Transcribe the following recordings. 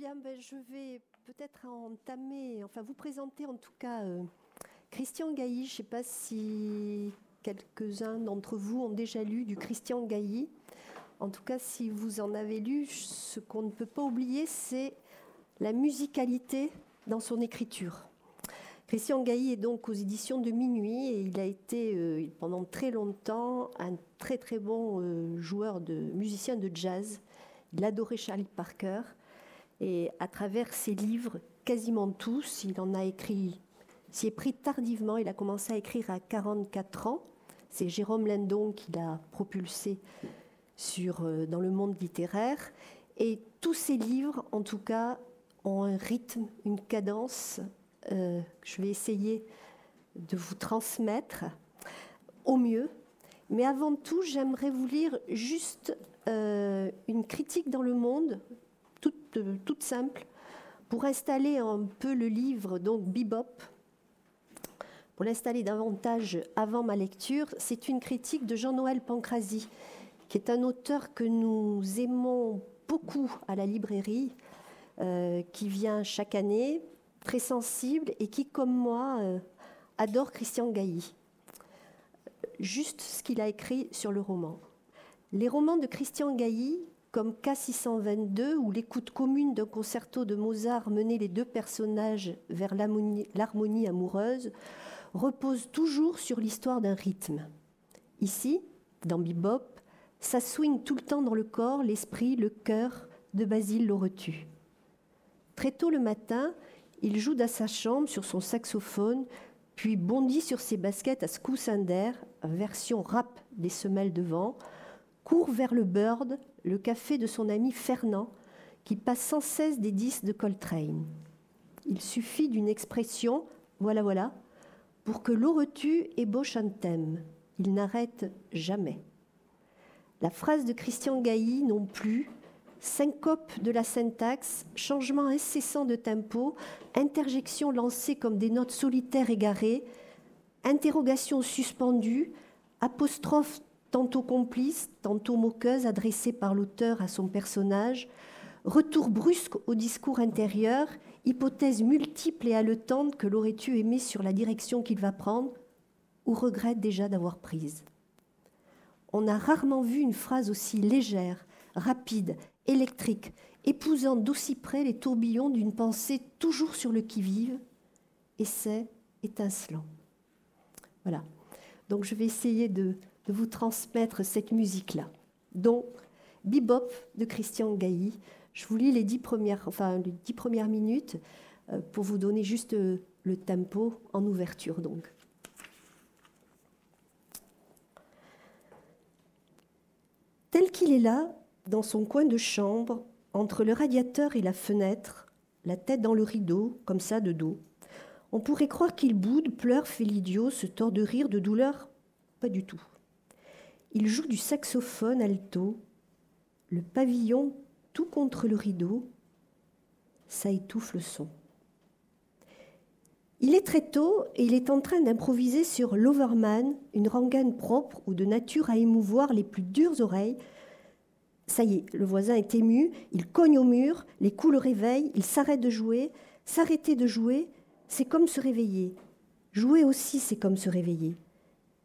Ben, je vais peut-être entamer, enfin vous présenter en tout cas euh, Christian Gailly. Je ne sais pas si quelques-uns d'entre vous ont déjà lu du Christian Gailly. En tout cas, si vous en avez lu, ce qu'on ne peut pas oublier, c'est la musicalité dans son écriture. Christian Gailly est donc aux éditions de Minuit et il a été euh, pendant très longtemps un très très bon euh, joueur de musicien de jazz. Il adorait Charlie Parker et à travers ses livres, quasiment tous, il en a écrit, s'y est pris tardivement, il a commencé à écrire à 44 ans. C'est Jérôme Lindon qui l'a propulsé euh, dans le monde littéraire. Et tous ses livres, en tout cas, ont un rythme, une cadence euh, que je vais essayer de vous transmettre au mieux. Mais avant tout, j'aimerais vous lire juste euh, une critique dans le monde toute, simple, pour installer un peu le livre, donc Bebop, pour l'installer davantage avant ma lecture, c'est une critique de Jean-Noël Pancrazy, qui est un auteur que nous aimons beaucoup à la librairie, euh, qui vient chaque année, très sensible et qui, comme moi, euh, adore Christian Gailly. Juste ce qu'il a écrit sur le roman. Les romans de Christian Gailly comme K622, où l'écoute commune d'un concerto de Mozart menait les deux personnages vers l'harmonie amoureuse, repose toujours sur l'histoire d'un rythme. Ici, dans Bebop, ça swing tout le temps dans le corps, l'esprit, le cœur de Basile Loretu. Très tôt le matin, il joue dans sa chambre sur son saxophone, puis bondit sur ses baskets à Skousander, version rap des semelles de vent, court vers le Bird, le café de son ami Fernand, qui passe sans cesse des disques de Coltrane. Il suffit d'une expression, voilà, voilà, pour que l'auretu ébauche un thème. Il n'arrête jamais. La phrase de Christian Gailly non plus, syncope de la syntaxe, changement incessant de tempo, interjection lancée comme des notes solitaires égarées, interrogation suspendue, apostrophe tantôt complice, tantôt moqueuse, adressée par l'auteur à son personnage, retour brusque au discours intérieur, hypothèse multiple et haletante que l'aurais-tu aimé sur la direction qu'il va prendre ou regrette déjà d'avoir prise. On a rarement vu une phrase aussi légère, rapide, électrique, épousant d'aussi près les tourbillons d'une pensée toujours sur le qui-vive, et c'est étincelant. Voilà. Donc je vais essayer de de vous transmettre cette musique-là. Donc, Bebop de Christian Gailly. Je vous lis les dix premières, enfin, les dix premières minutes euh, pour vous donner juste euh, le tempo en ouverture. Donc. Tel qu'il est là, dans son coin de chambre, entre le radiateur et la fenêtre, la tête dans le rideau, comme ça de dos. On pourrait croire qu'il boude, pleure, fait l'idiot, se tord de rire, de douleur. Pas du tout. Il joue du saxophone alto, le pavillon tout contre le rideau, ça étouffe le son. Il est très tôt et il est en train d'improviser sur l'Overman, une rengaine propre ou de nature à émouvoir les plus dures oreilles. Ça y est, le voisin est ému, il cogne au mur, les coups le réveillent, il s'arrête de jouer. S'arrêter de jouer, c'est comme se réveiller. Jouer aussi, c'est comme se réveiller.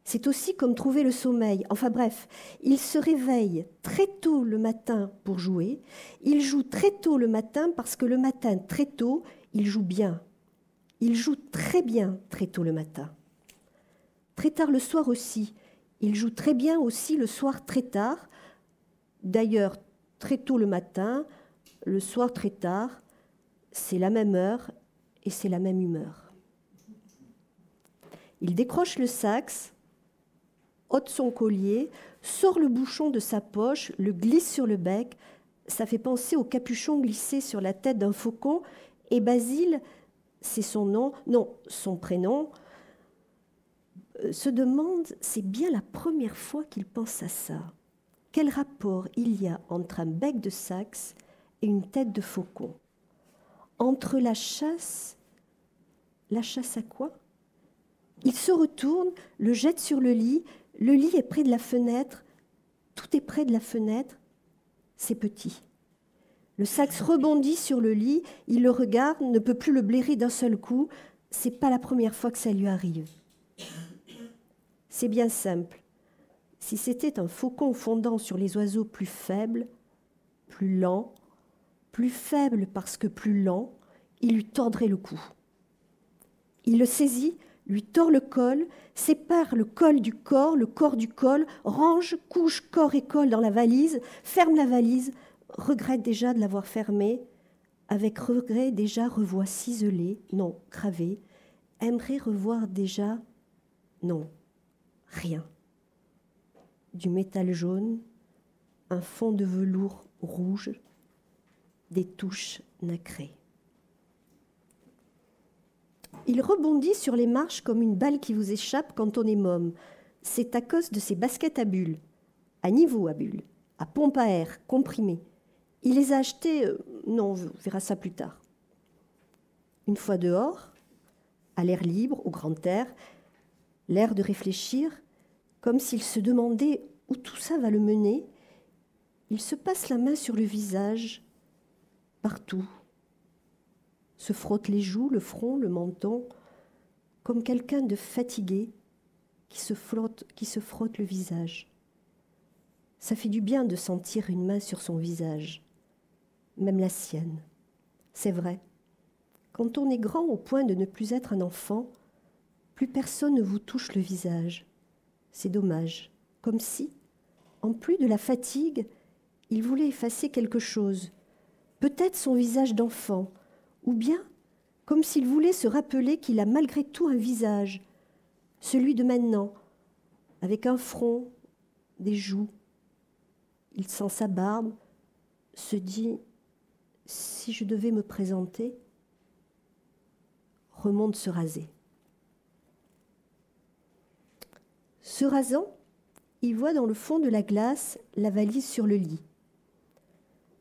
C'est aussi comme trouver le sommeil. Enfin bref, il se réveille très tôt le matin pour jouer. Il joue très tôt le matin parce que le matin, très tôt, il joue bien. Il joue très bien très tôt le matin. Très tard le soir aussi. Il joue très bien aussi le soir très tard. D'ailleurs, très tôt le matin, le soir très tard, c'est la même heure et c'est la même humeur. Il décroche le sax, ôte son collier, sort le bouchon de sa poche, le glisse sur le bec. Ça fait penser au capuchon glissé sur la tête d'un faucon. Et Basile, c'est son nom, non, son prénom, euh, se demande, c'est bien la première fois qu'il pense à ça. Quel rapport il y a entre un bec de saxe et une tête de faucon? Entre la chasse, la chasse à quoi? Il se retourne, le jette sur le lit, le lit est près de la fenêtre, tout est près de la fenêtre, c'est petit. Le sax rebondit sur le lit, il le regarde, ne peut plus le blairer d'un seul coup. C'est pas la première fois que ça lui arrive. C'est bien simple. Si c'était un faucon fondant sur les oiseaux plus faibles, plus lents, plus faible parce que plus lent, il lui tordrait le cou. Il le saisit, lui tord le col, sépare le col du corps, le corps du col, range, couche corps et col dans la valise, ferme la valise, regrette déjà de l'avoir fermée, avec regret déjà revoit ciselé, non, gravé, aimerait revoir déjà, non, rien. Du métal jaune, un fond de velours rouge, des touches nacrées. Il rebondit sur les marches comme une balle qui vous échappe quand on est môme. C'est à cause de ses baskets à bulles, à niveau à bulles, à pompe à air, comprimées. Il les a achetées, euh, non, on verra ça plus tard. Une fois dehors, à l'air libre, au grand air, l'air de réfléchir, comme s'il se demandait où tout ça va le mener, il se passe la main sur le visage, partout, se frotte les joues, le front, le menton, comme quelqu'un de fatigué qui se, flotte, qui se frotte le visage. Ça fait du bien de sentir une main sur son visage, même la sienne. C'est vrai. Quand on est grand au point de ne plus être un enfant, plus personne ne vous touche le visage. C'est dommage. Comme si, en plus de la fatigue, il voulait effacer quelque chose, peut-être son visage d'enfant, ou bien comme s'il voulait se rappeler qu'il a malgré tout un visage, celui de maintenant, avec un front, des joues. Il sent sa barbe, se dit si je devais me présenter, remonte se raser. Se rasant, il voit dans le fond de la glace la valise sur le lit.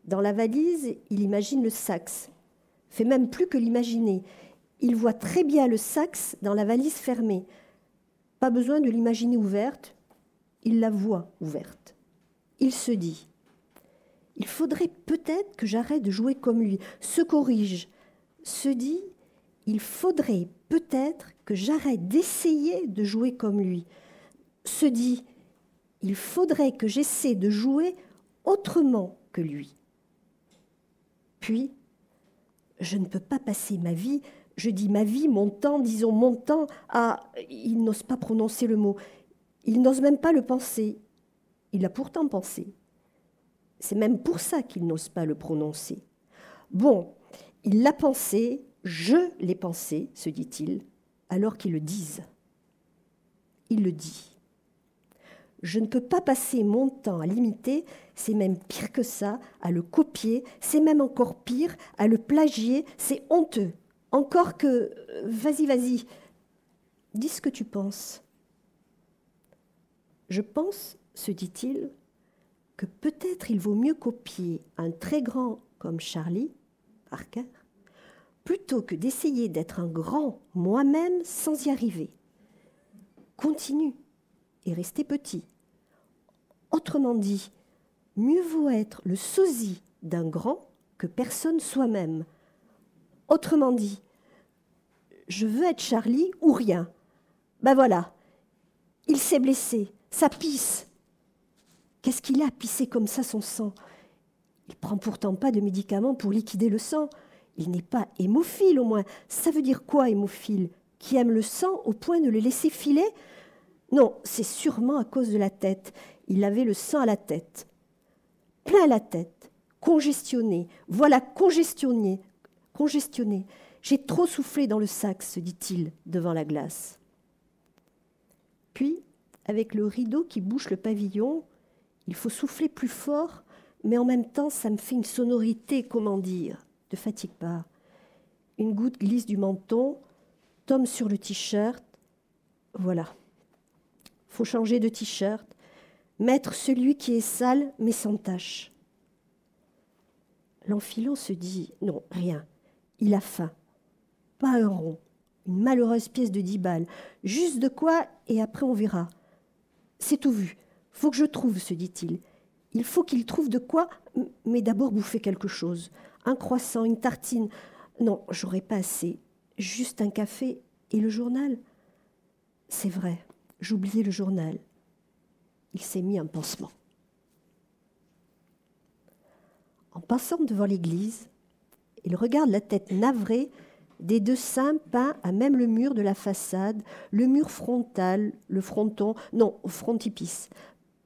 Dans la valise, il imagine le sax, fait même plus que l'imaginer. Il voit très bien le sax dans la valise fermée. Pas besoin de l'imaginer ouverte, il la voit ouverte. Il se dit Il faudrait peut-être que j'arrête de jouer comme lui. Se corrige. Se dit Il faudrait peut-être que j'arrête d'essayer de jouer comme lui. Se dit Il faudrait que j'essaie de jouer autrement que lui. Puis, je ne peux pas passer ma vie, je dis ma vie, mon temps, disons mon temps, à... Il n'ose pas prononcer le mot. Il n'ose même pas le penser. Il a pourtant pensé. C'est même pour ça qu'il n'ose pas le prononcer. Bon, il l'a pensé, je l'ai pensé, se dit-il, alors qu'il le dise. Il le dit. Je ne peux pas passer mon temps à l'imiter, c'est même pire que ça, à le copier, c'est même encore pire, à le plagier, c'est honteux. Encore que, vas-y, vas-y, dis ce que tu penses. Je pense, se dit-il, que peut-être il vaut mieux copier un très grand comme Charlie, Parker, plutôt que d'essayer d'être un grand moi-même sans y arriver. Continue et rester petit. Autrement dit, mieux vaut être le sosie d'un grand que personne soi-même. Autrement dit, je veux être Charlie ou rien. Ben voilà, il s'est blessé, ça pisse. Qu'est-ce qu'il a pissé comme ça son sang? Il prend pourtant pas de médicaments pour liquider le sang. Il n'est pas hémophile au moins. Ça veut dire quoi hémophile? Qui aime le sang au point de le laisser filer? Non, c'est sûrement à cause de la tête il avait le sang à la tête, plein à la tête, congestionné. Voilà, congestionné, congestionné. J'ai trop soufflé dans le sac, se dit-il devant la glace. Puis, avec le rideau qui bouche le pavillon, il faut souffler plus fort, mais en même temps, ça me fait une sonorité, comment dire, ne fatigue pas. Une goutte glisse du menton, tombe sur le t-shirt. Voilà. Faut changer de t-shirt mettre celui qui est sale mais sans tache. L'enfilant se dit non, rien. Il a faim. Pas un rond. Une malheureuse pièce de dix balles. Juste de quoi, et après on verra. C'est tout vu. Faut que je trouve, se dit-il. Il faut qu'il trouve de quoi, mais d'abord bouffer quelque chose. Un croissant, une tartine. Non, j'aurais pas assez. Juste un café et le journal. C'est vrai, j'oubliais le journal. Il s'est mis un pansement. En passant devant l'église, il regarde la tête navrée des deux saints peints à même le mur de la façade, le mur frontal, le fronton, non, au frontispice.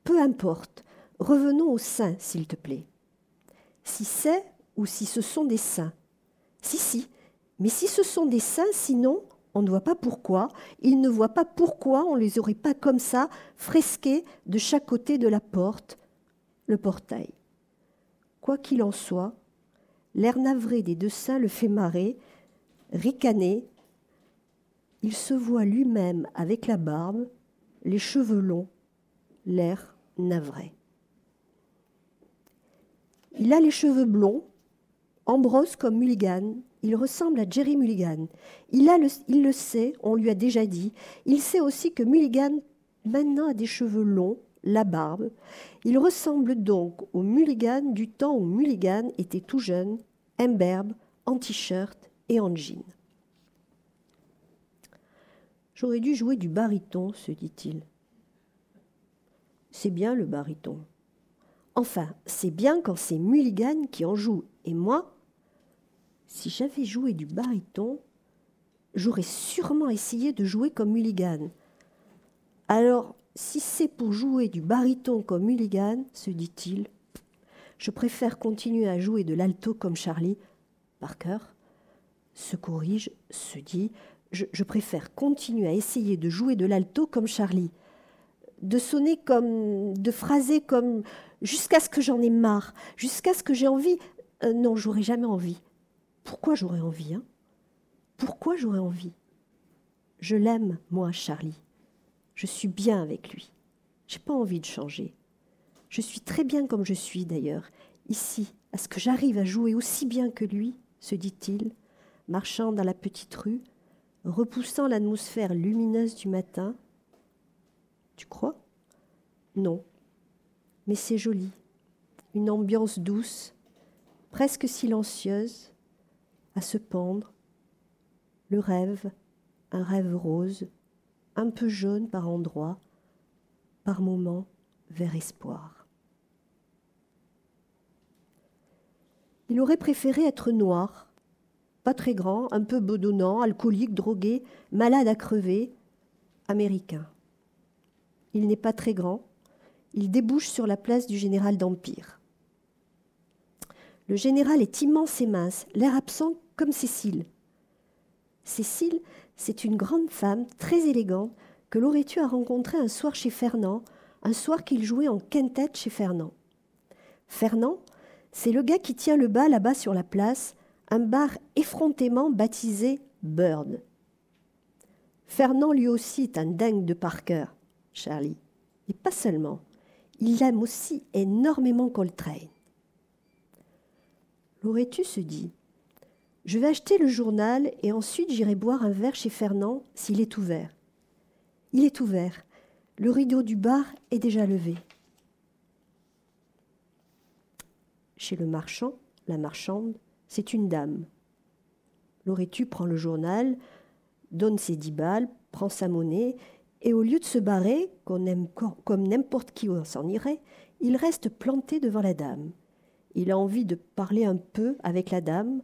Peu importe, revenons aux saints, s'il te plaît. Si c'est ou si ce sont des saints. Si, si, mais si ce sont des saints, sinon, on ne voit pas pourquoi, ils ne voient pas pourquoi on les aurait pas comme ça, fresqués de chaque côté de la porte, le portail. Quoi qu'il en soit, l'air navré des deux saints le fait marrer, ricaner. Il se voit lui-même avec la barbe, les cheveux longs, l'air navré. Il a les cheveux blonds, en brosse comme Mulligan. Il ressemble à Jerry Mulligan. Il, le, le sait, on lui a déjà dit. Il sait aussi que Mulligan maintenant a des cheveux longs, la barbe. Il ressemble donc au Mulligan du temps où Mulligan était tout jeune, imberbe, en t-shirt et en jean. J'aurais dû jouer du baryton, se dit-il. C'est bien le baryton. Enfin, c'est bien quand c'est Mulligan qui en joue. Et moi, si j'avais joué du baryton, j'aurais sûrement essayé de jouer comme Mulligan. Alors, si c'est pour jouer du baryton comme Mulligan, se dit-il, je préfère continuer à jouer de l'alto comme Charlie, par cœur, se corrige, se dit, je, préfère continuer à essayer de jouer de l'alto comme Charlie, de sonner comme, de phraser comme, jusqu'à ce que j'en ai marre, jusqu'à ce que j'ai envie. Euh, non, j'aurais jamais envie. Pourquoi j'aurais envie hein? Pourquoi j'aurais envie? Je l'aime, moi, Charlie. Je suis bien avec lui. J'ai pas envie de changer. Je suis très bien comme je suis d'ailleurs, ici, à ce que j'arrive à jouer aussi bien que lui, se dit-il, marchant dans la petite rue, repoussant l'atmosphère lumineuse du matin. Tu crois? Non. Mais c'est joli. Une ambiance douce, presque silencieuse, à se pendre. Le rêve, un rêve rose, un peu jaune par endroits, par moments vers espoir. Il aurait préféré être noir, pas très grand, un peu bedonnant, alcoolique, drogué, malade à crever, américain. Il n'est pas très grand, il débouche sur la place du général d'Empire. Le général est immense et mince, l'air absent comme Cécile. Cécile, c'est une grande femme très élégante que Loretu a rencontrée un soir chez Fernand, un soir qu'il jouait en quintette chez Fernand. Fernand, c'est le gars qui tient le bas là-bas sur la place, un bar effrontément baptisé Bird. Fernand lui aussi est un dingue de Parker, Charlie. Et pas seulement. Il aime aussi énormément Coltrane. L'aurais-tu se dit Je vais acheter le journal et ensuite j'irai boire un verre chez Fernand s'il est ouvert. Il est ouvert. Le rideau du bar est déjà levé. Chez le marchand, la marchande, c'est une dame. L'aurais-tu prend le journal, donne ses dix balles, prend sa monnaie, et au lieu de se barrer, comme n'importe qui s'en irait, il reste planté devant la dame. Il a envie de parler un peu avec la dame.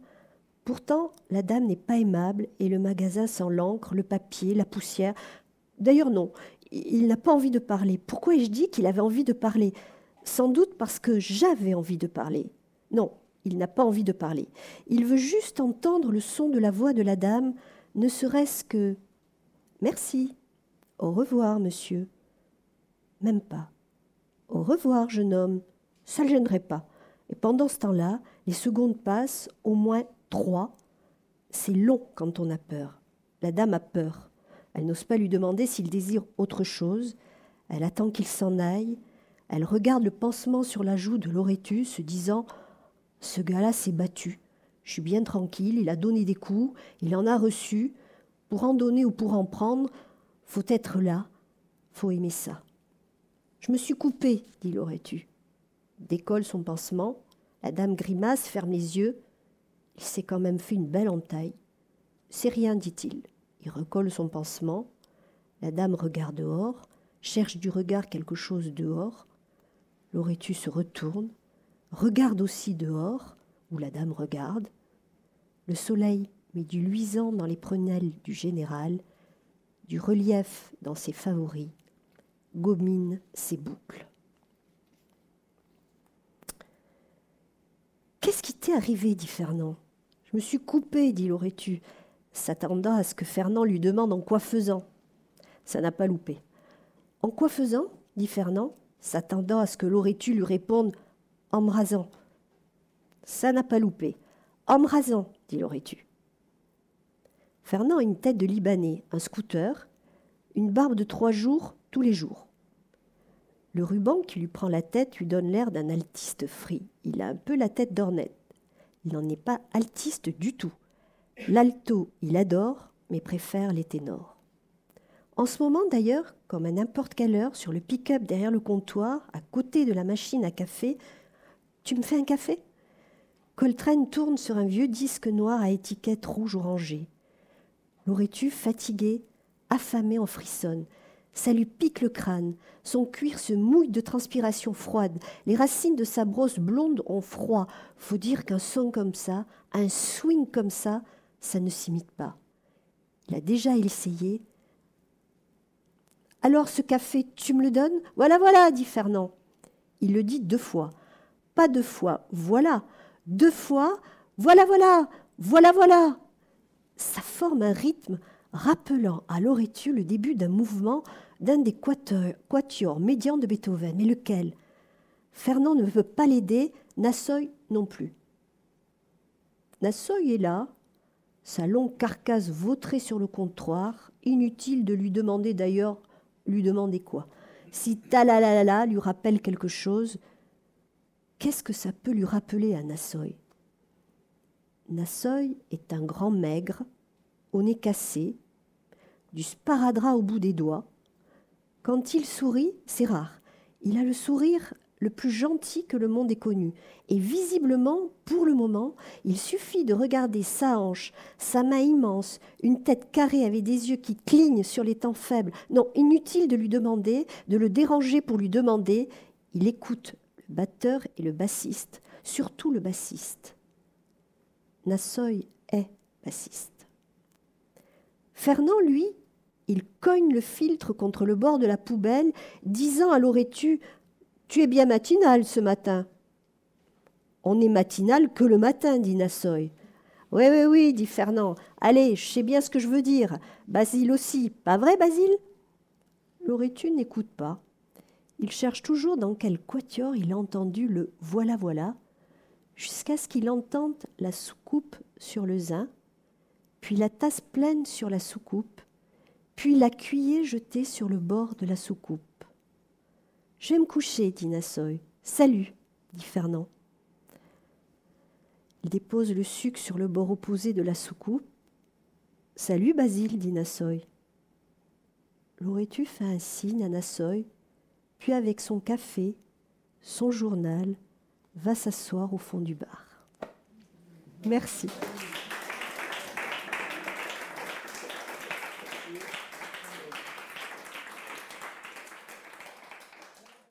Pourtant, la dame n'est pas aimable et le magasin sent l'encre, le papier, la poussière. D'ailleurs, non, il n'a pas envie de parler. Pourquoi ai-je dit qu'il avait envie de parler? Sans doute parce que j'avais envie de parler. Non, il n'a pas envie de parler. Il veut juste entendre le son de la voix de la dame, ne serait-ce que Merci. Au revoir, monsieur. Même pas. Au revoir, jeune homme. Ça ne le gênerait pas. Et pendant ce temps-là, les secondes passent, au moins trois. C'est long quand on a peur. La dame a peur. Elle n'ose pas lui demander s'il désire autre chose. Elle attend qu'il s'en aille. Elle regarde le pansement sur la joue de Loretu, se disant Ce gars-là s'est battu. Je suis bien tranquille, il a donné des coups, il en a reçu. Pour en donner ou pour en prendre, faut être là, faut aimer ça. Je me suis coupée, dit Loretu. décolle son pansement. La dame grimace, ferme les yeux. Il s'est quand même fait une belle entaille. C'est rien, dit-il. Il recolle son pansement. La dame regarde dehors, cherche du regard quelque chose dehors. L'aurais-tu se retourne, regarde aussi dehors, où la dame regarde. Le soleil met du luisant dans les prunelles du général, du relief dans ses favoris, gomine ses boucles. Qu'est-ce qui t'est arrivé dit Fernand? Je me suis coupé, dit Loretu, s'attendant à ce que Fernand lui demande en quoi faisant. Ça n'a pas loupé. En quoi faisant dit Fernand, s'attendant à ce que Loretu lui réponde en me rasant. Ça n'a pas loupé. En me rasant, dit Loretu. Fernand a une tête de Libanais, un scooter, une barbe de trois jours tous les jours. Le ruban qui lui prend la tête lui donne l'air d'un altiste frit. Il a un peu la tête d'ornette. Il n'en est pas altiste du tout. L'alto, il adore, mais préfère les ténors. En ce moment d'ailleurs, comme à n'importe quelle heure, sur le pick-up derrière le comptoir, à côté de la machine à café, tu me fais un café? Coltrane tourne sur un vieux disque noir à étiquette rouge-orangée. L'aurais-tu fatigué, affamé en frissonne? Ça lui pique le crâne, son cuir se mouille de transpiration froide, les racines de sa brosse blonde ont froid. Faut dire qu'un son comme ça, un swing comme ça, ça ne s'imite pas. Il a déjà essayé. Alors ce café, tu me le donnes? Voilà, voilà, dit Fernand. Il le dit deux fois. Pas deux fois, voilà. Deux fois, voilà, voilà, voilà, voilà. Ça forme un rythme rappelant à l'oreille le début d'un mouvement d'un des quatuors médians de Beethoven. Mais lequel? Fernand ne veut pas l'aider, Nassoy non plus. Nassoy est là, sa longue carcasse vautrée sur le comptoir, inutile de lui demander d'ailleurs, lui demander quoi? Si talalala lui rappelle quelque chose, qu'est-ce que ça peut lui rappeler à Nassoy? Nassoy est un grand maigre, au nez cassé, du sparadrap au bout des doigts. Quand il sourit, c'est rare. Il a le sourire le plus gentil que le monde ait connu. Et visiblement, pour le moment, il suffit de regarder sa hanche, sa main immense, une tête carrée avec des yeux qui clignent sur les temps faibles. Non, inutile de lui demander, de le déranger pour lui demander. Il écoute le batteur et le bassiste, surtout le bassiste. Nassoy est bassiste. Fernand, lui, il cogne le filtre contre le bord de la poubelle, disant à l'aurais-tu tu es bien matinal ce matin. On n'est matinal que le matin, dit Nassoy. Oui, oui, oui, dit Fernand. Allez, je sais bien ce que je veux dire. Basile aussi. Pas vrai, Basile? L'aurais-tu n'écoute pas. Il cherche toujours dans quel quatuor il a entendu le voilà, voilà, jusqu'à ce qu'il entende la soucoupe sur le zin, puis la tasse pleine sur la soucoupe, puis la cuillère jetée sur le bord de la soucoupe. Je vais me coucher, dit Nassoy. Salut, dit Fernand. Il dépose le sucre sur le bord opposé de la soucoupe. Salut, Basile, dit Nassoy. L'aurais-tu fait un signe à Nassoy, puis avec son café, son journal, va s'asseoir au fond du bar. Merci.